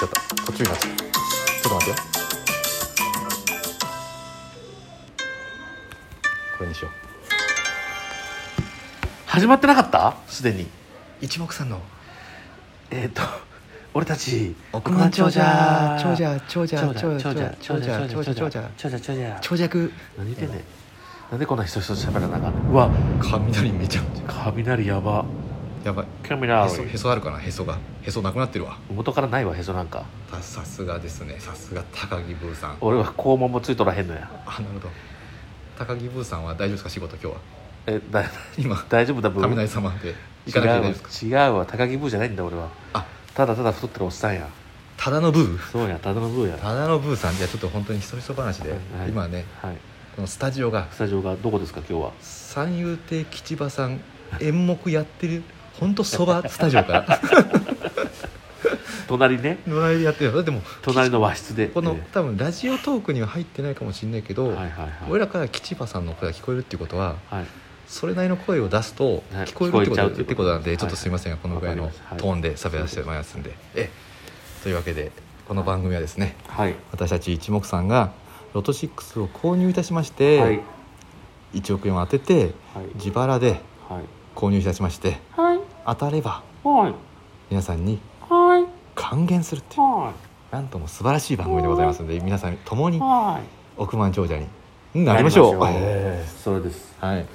ちゃった途中になっちゃったちょっと待って。よこれにしよう。始まってなかった？すでに。一目散の。えっ、と俺たち億万長者。長長者長者長者長者長者長者長者長者長者長尺。何言ってんねん。なんでこんな人一つ喋らなあかんねん。うわ雷めちゃめちゃ雷やばやばい。へ雷そへそあるかな？へそが。へそなくなってるわ。元からないわへそなんか。ささすがですね。さすが高木ブーさん。俺は肛門もついとらへんのや。あなるほど。高木ブーさんは大丈夫ですか仕事今日は？えだ今。大丈夫だブー？雷様で。行かなきゃいけないですか？違うわ高木ブーじゃないんだ俺は。あ。ただただ太ってるおっさんや。ただのブー？そうやただのブーや。ただのブーさんじゃあちょっと本当にひそひそ話で、はい。今ねはい。このスタジオが。スタジオがどこですか今日は？三遊亭吉場さん演目やってる本当そばスタジオから。隣ね。隣でやってるよ。でも隣の和室で。このえ多分ラジオトークには入ってないかもしれないけど、えはいはいはい。俺らから吉場さんの声が聞こえるっていうことははい。それなりの声を出すとはい聞こえるってこと,、ってこと。ってことなんで、はいちょっとすいません。がこのぐらいのトーンで喋らせてもらいますんで、えというわけでこの番組はですねはい。私たち一目さんがロト6を購入いたしまして、はい。1億円を当ててはい。自腹ではい。購入いたしましてはい当たればはい。皆さんにはい。還元するっていうはなんとも素晴らしい番組でございますので皆さん共にいはい。億万長者になりましょう。なりましょう。えそれです。えはい。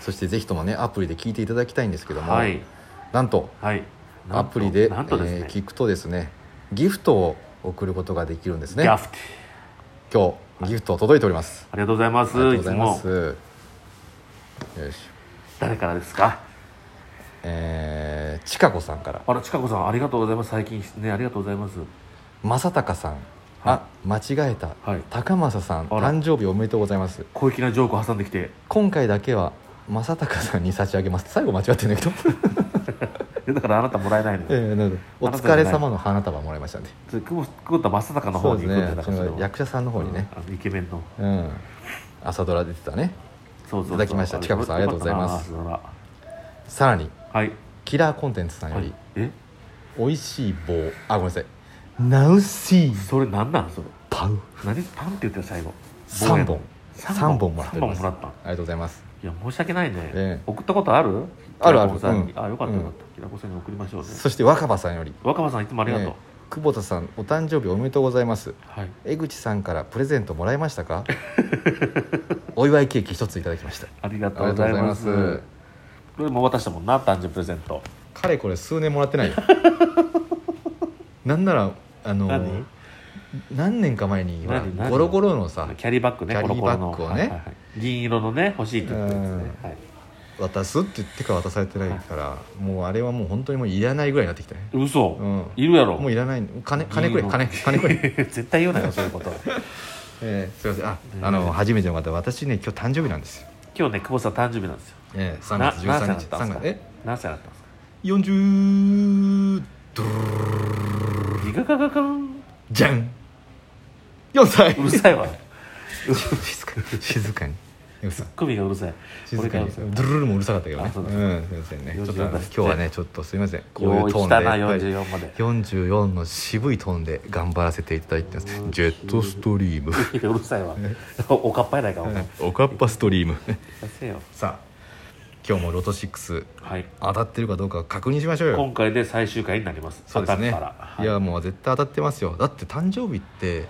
そしてぜひともねアプリで聞いていただきたいんですけども、はい。なんとはい。アプリでなんとですね。えー聞くとですねギフトを送ることができるんですね。ギャフテ今日ギフト届いております。ありがとうございます。ありがとうございまつも。すよし。誰からですか？えー、ちかこさんから。あらちかこさんありがとうございます。最近ねありがとうございます。正隆さん、あ間違えた、はい。高政さん誕生日おめでとうございます。小粋なジョークを挟んできて。今回だけは正隆さんに差し上げます。最後間違ってんだけど。え だからあなたもらえないのよ、ええなるほど。お疲れ様の花束もらいましたんで。久保田正孝の方に行くん役者さんの方にね、うんイケメンの。うん。朝ドラ出てたね。そうそういただきました。ちかこさんありがとうございます。さらにはい。キラーコンテンツさんより、はい。え？美味しい棒。あごめんなさい。ナウシー。それなんなんそれ？パウ。何？パンって言ってた最後。3本。三3本もらった。ありがとうございます。いや申し訳ないね、ええ。送ったことある？あるある。さんに。うん。あよかったよかっうん。たきらこさんに送りましょうね。そして若葉さんより。若葉さんいつもありがとう、ええ。久保田さんお誕生日おめでとうございます。はい。江口さんからプレゼントもらいましたか？お祝いケーキ一ついただきました。ありがとうございます。ありがとうございますこれも渡したもんな誕生日プレゼント。かれこれ数年もらってないよ。なんならあの何？何年か前にほら何？何？ゴロゴロのさキャリーバッグねキャリーバッグをね。コロコロの。はいはいはい。銀色のね欲しいって言ったやつね、はい、渡すって言ってから渡されてないからもうあれはもう本当にもういらないぐらいになってきたね。嘘、うん。いるやろ。もういらない。金金くれ銀色金金くれ。絶対言うなよそういうこと。えーすいません。あねあの初めての方私ね今日誕生日なんですよ。今日ね久保さん誕生日なんですよえー3な月13何歳だ日3ったんですか？月え？何歳だったんですか？40ドゥルルルルルルルギガガガガンじゃん4歳うるさいわ静かに静かによさ首がうるさい静かにこれドゥルルルもうるさかったけどねあそうだんすいませんねちょっとあの44だ今日はねちょっとすいませんこういうトーンでしたなやっぱり44まで44の渋いトーンで頑張らせていただいてますうんジェットストリームうるさいわおおかっぱやないかお前おかっぱストリームせよさあ今日もロト6はい。当たってるかどうか確認しましょうよ。今回で最終回になります。そうですね。はい。いやもう絶対当たってますよ。だって誕生日って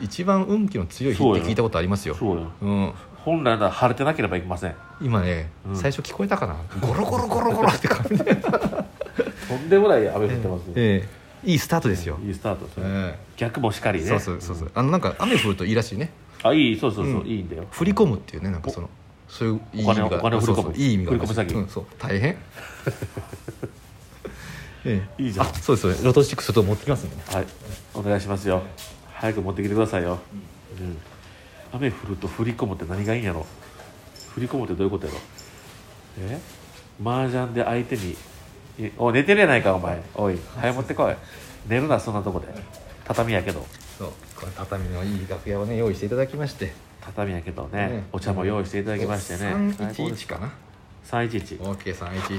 一番運気の強い日って聞いたことありますよ。そうん。本来なら晴れてなければいけません。今ね、うん。最初聞こえたかな？ゴロゴロゴロゴロって感じで、とんでもない雨降ってますね、ええ。いいスタートですよ、いいスタートですね、え逆もしかりね。えそうそうそうそう。あのなんか雨降るといいらしいね。あいいそうそうそう、うん。いいんだよ。振り込むっていうねなんかそのそういういい意味がお金お金を振り込む。そうそういい意味があるらし振り込む詐欺うん、そう大変。ええ。いいじゃん。あそうですそうです。ロト6ちょっと持ってきますね。はい。お願いしますよ。早く持ってきてくださいよ、うん、雨降ると振り込むって何がいいんやろ。振り込むってどういうことやろ。え？麻雀で相手にえお寝てるやないかお前。おい早持ってこい。寝るなそんなとこで。畳やけどそうこれ畳のいい楽屋をね用意していただきまして。畳やけどねね。お茶も用意していただきましてね。最高です。311かな。311、OK311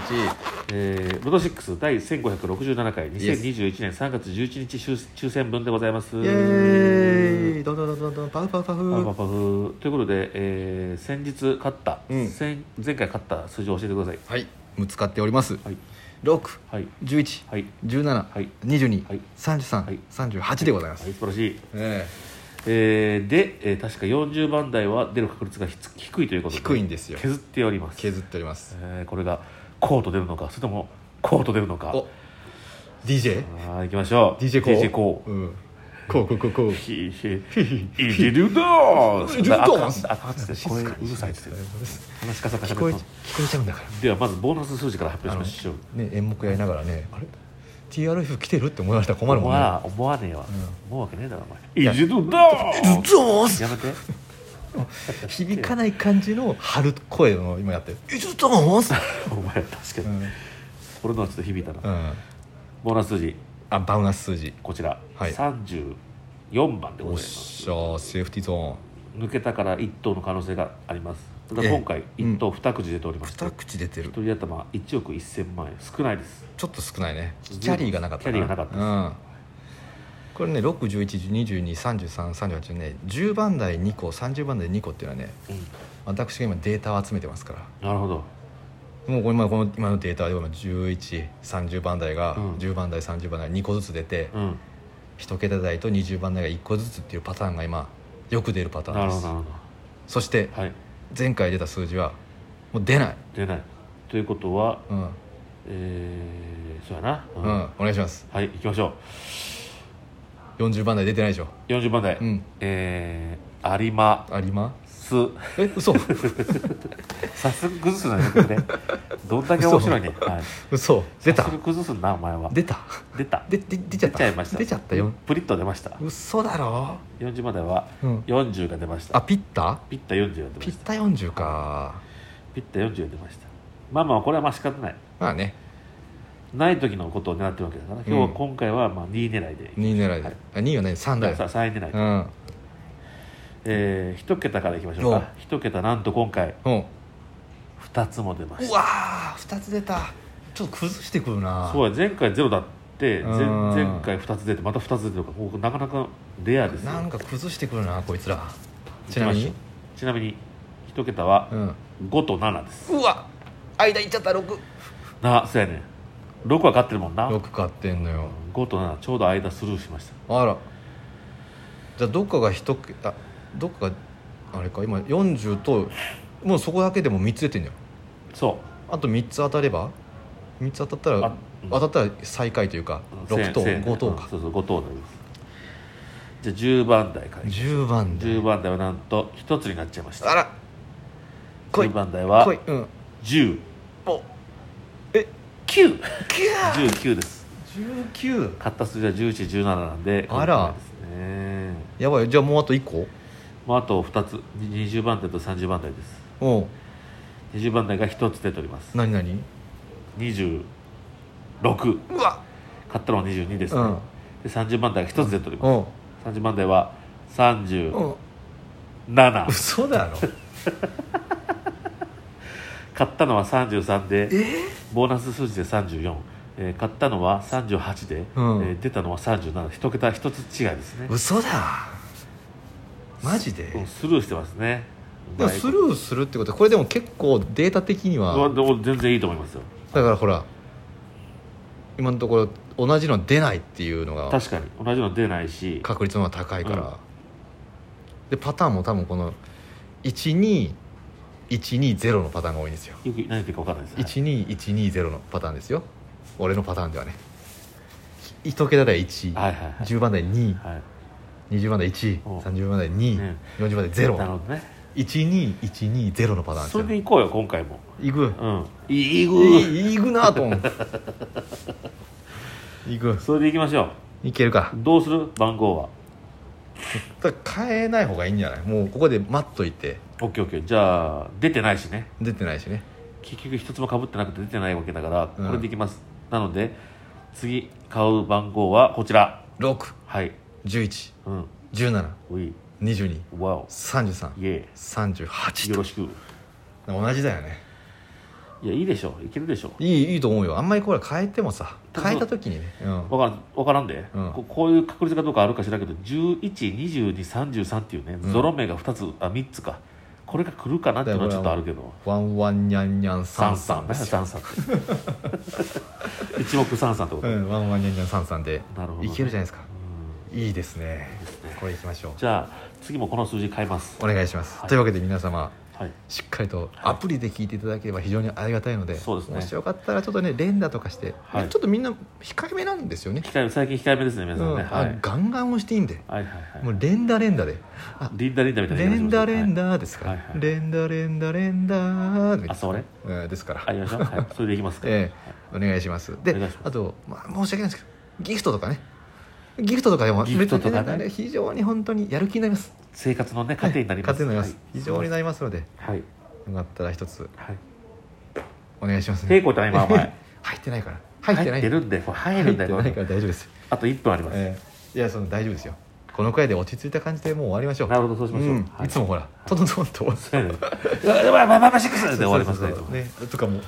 えー、ロト6第1567回2021年3月11日抽抽選分でございます。イエーイどんどんどんどんどんパフパフパパフパフフパフ。ということで、えー、先日勝った、うん。先前回勝った数字を教えてください。はい。6つ使っております。はい6はい。11はい。17はい。22はい。33はい。38でございます。はい。素晴らしい。ええ。ー、で、えー、確か40番台は出る確率が低いということで低いんですよ。削っております、え削っております。えー、これがコート出るのかそれともコート出るのか。お DJ? あー行きましょう。DJ コー。DJ コー。うんこうこうこう。こうひひ いじるどー。いじるどー。あかんあかんっつって声うるさいっつって話し方が聞こえ聞喋ってこえちゃうんだから。ではまずボーナス数字から発表しましょう。ね演目やりながらねあれ？TRF 来てる？って思われたら困るもんね。思わねえわ、思うわけねえだろお前。いじるどー。や。めて。響かない感じの春声の今やってる「イズゾー。ス お前確かに、うん」これのはちょっと響いたな、うん。ボーナス数字あバウナス数字。こちら、はい。34番でございます。しゃセーフティーゾ抜けたから1等の可能性があります。ただええ。今回1等2口出ておりまして、ーン二口出てる。一人頭1億1000万円。少ないです。ちょっと少ないね。キャリーがなかったキャリーがなかったです。うん。これね611223338ね10番台2個30番台2個っていうのはねうん。私が今データを集めてますから。なるほどもう今この今のデータでは1130番台がうん。10番台30番台2個ずつ出て、うん。1桁台と20番台が1個ずつっていうパターンが今よく出るパターンです。なるほどなるそしてはい。前回出た数字はもう出ない。出ない。ということはうん、うんえー、そうやな。うお願いします。はい行きましょ40番台出てないでしょ。う40番台、うん。えー、有馬。有馬？す。え嘘。早速崩すなよこれどんだけ面白いね、はい、嘘。出た。崩すんなお前は。出た。出た。でで出ちゃった。出ちゃいました。出ちゃったよ。プリッと出ました。嘘だろ。40番台はうん。40が出ました、あピッタ？ピッタ40が出ました。ピッタ40か。ピッタ40が出ました。まあまあこれはまあ仕方ない。まあね。ない時のことを狙ってるわけだから今日は今回はまあ2位狙いで、2位狙いで、はい。あ2位はね3だよ。さ3位狙いで、うんえー、1桁からいきましょうか。1桁なんと今回うん2つも出ました。うわー2つ出た。ちょっと崩してくるな。そうや前回ゼロだって前うん。前回2つ出てまた2つ出てるかなかなかレアですよ。なんか崩してくるなこいつら。ちなみに。ちなみに1桁はうん。5と7です。うわ。間いっちゃった6なそうやね。6は勝ってるもんな。6買ってんのよ。5と7ちょうど間スルーしました。あら。じゃあどっかが1桁どっかがあれか今40ともうそこだけでも3つ出てんだよそう。あと3つ当たれば3つ当たったらあうん当たったら最下位というか6等千5等か。うんそうそう5等になります。じゃあ10番台から10番で10番台はなんと1つになっちゃいました。あら。来い。10番台は来い。うん。10お。え9 9 19です。19買った数字は1117なんであら。やばい。じゃあもうあと1個？まあ、あと2つ20番台と30番台です。おう。20番台が1つ出ております。何何？26うわ。買ったのは22ですね、うん。で30番台が1つ出ております、おう30番台は37、うん。嘘だろ。買ったのは33でボーナス数字で34、えー買ったのは38で、うん。えー出たのは37一桁一つ違いですね。嘘だマジで？うんスルーしてますね。でもスルーするってことはこれでも結構データ的にはでも全然いいと思いますよ。だからほら今のところ同じの出ないっていうのが確かに。同じの出ないし。確率の方が高いから、うん。でパターンも多分この12120のパターンが多いんですよ。よく何言ってるか分かんないです、はい。12120のパターンですよ。俺のパターンではね。一桁台1、はいはいはい。10番台2はい20番台1お30番台2、ね。40番台なる0ほどね。12120のパターンそれでいこうよ今回も。いく？うん。いいぐいくなと思う。いく。それでいきましょいけるか。うどうする？番号は。変えない方がいいんじゃない？もうここで待っといて。OKOK じゃあ出てないしね。出てないしね。結局一つもかぶってなくて出てないわけだから、うん。これでいきます。なので次買う番号はこちら。はい6111722うん。うい。わお。イエ3338ーよろしく。と同じだよね。いやいいでしょ。いけるでしょ。いいいいと思うよ。あんまりこれ変えてもさ変えた時にね、うん、わからん。わからんで、うん。ここういう確率かどうかあるか知らんけど112233っていうね、うん。ゾロ目が2つあ3つか。これが来るかなっていうのはちょっとあるけど。ワンワンニャンニャンサンサンサンサン一目三三ってこと、うん、ワンワンニャンニャンサンサンで。なるほどね。いけるじゃないですか。うんいいですね。これいきましょう。じゃあ次もこの数字変えます。お願いします、はい。というわけで皆様はい。しっかりとアプリで聞いていただければ非常にありがたいのでもしよかったらちょっとね連打とかして、はい。ちょっとみんな控えめなんですよね、控え最近控えめですね皆さんね、うん。はい。あガンガン押していいんで、はいはいはい。もう連打連打で。あリンダリンダみたいな連打連ダ打ですから、はい。はい連打連打連打あそれ？うんですから。ありましょう、はい、それでいきますか、ええ。お願いします。であと、まあ、申し訳ないですけどギフトとかねギフトとかでもギフトとかね。別に非常に本当にやる気になります。生活のね糧になります、糧になります、非常になりますのではい、よかったら一つはい、お願いします平行ってない今お前。入ってないから。入ってない。るんで入るんだよ入ってないから大丈夫です、あと1分あります、ええ。いやその大丈夫ですよ。このくらいで落ち着いた感じでもう終わりましょう。なるほどそうしましょう、ん。はい。いつもほらトントンと終わりますねとかも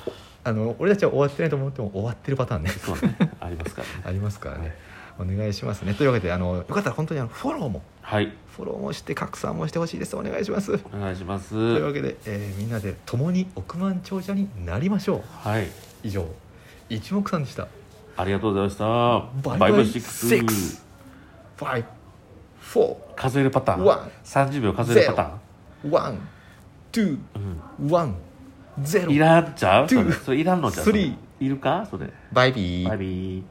あの俺たちは終わってないと思っても終わってるパターンねそうねありますからねありますからね、お願いしますね。というわけであのよかったら本当にあのフォローもはい。フォローもして拡散もしてほしいです。お願いします。お願いします。というわけで、えーみんなで共に億万長者になりましょう。はい。以上。一目散でした。ありがとうございました。バイバイ。シックス。6 5 4数えるパターン。ワン。30秒数えるパタワン、ツー、ーン、ワン、ゼロ。うん、い。らんちゃう？それそれいらんのちゃスリいるか？それ。バイビー。バイビー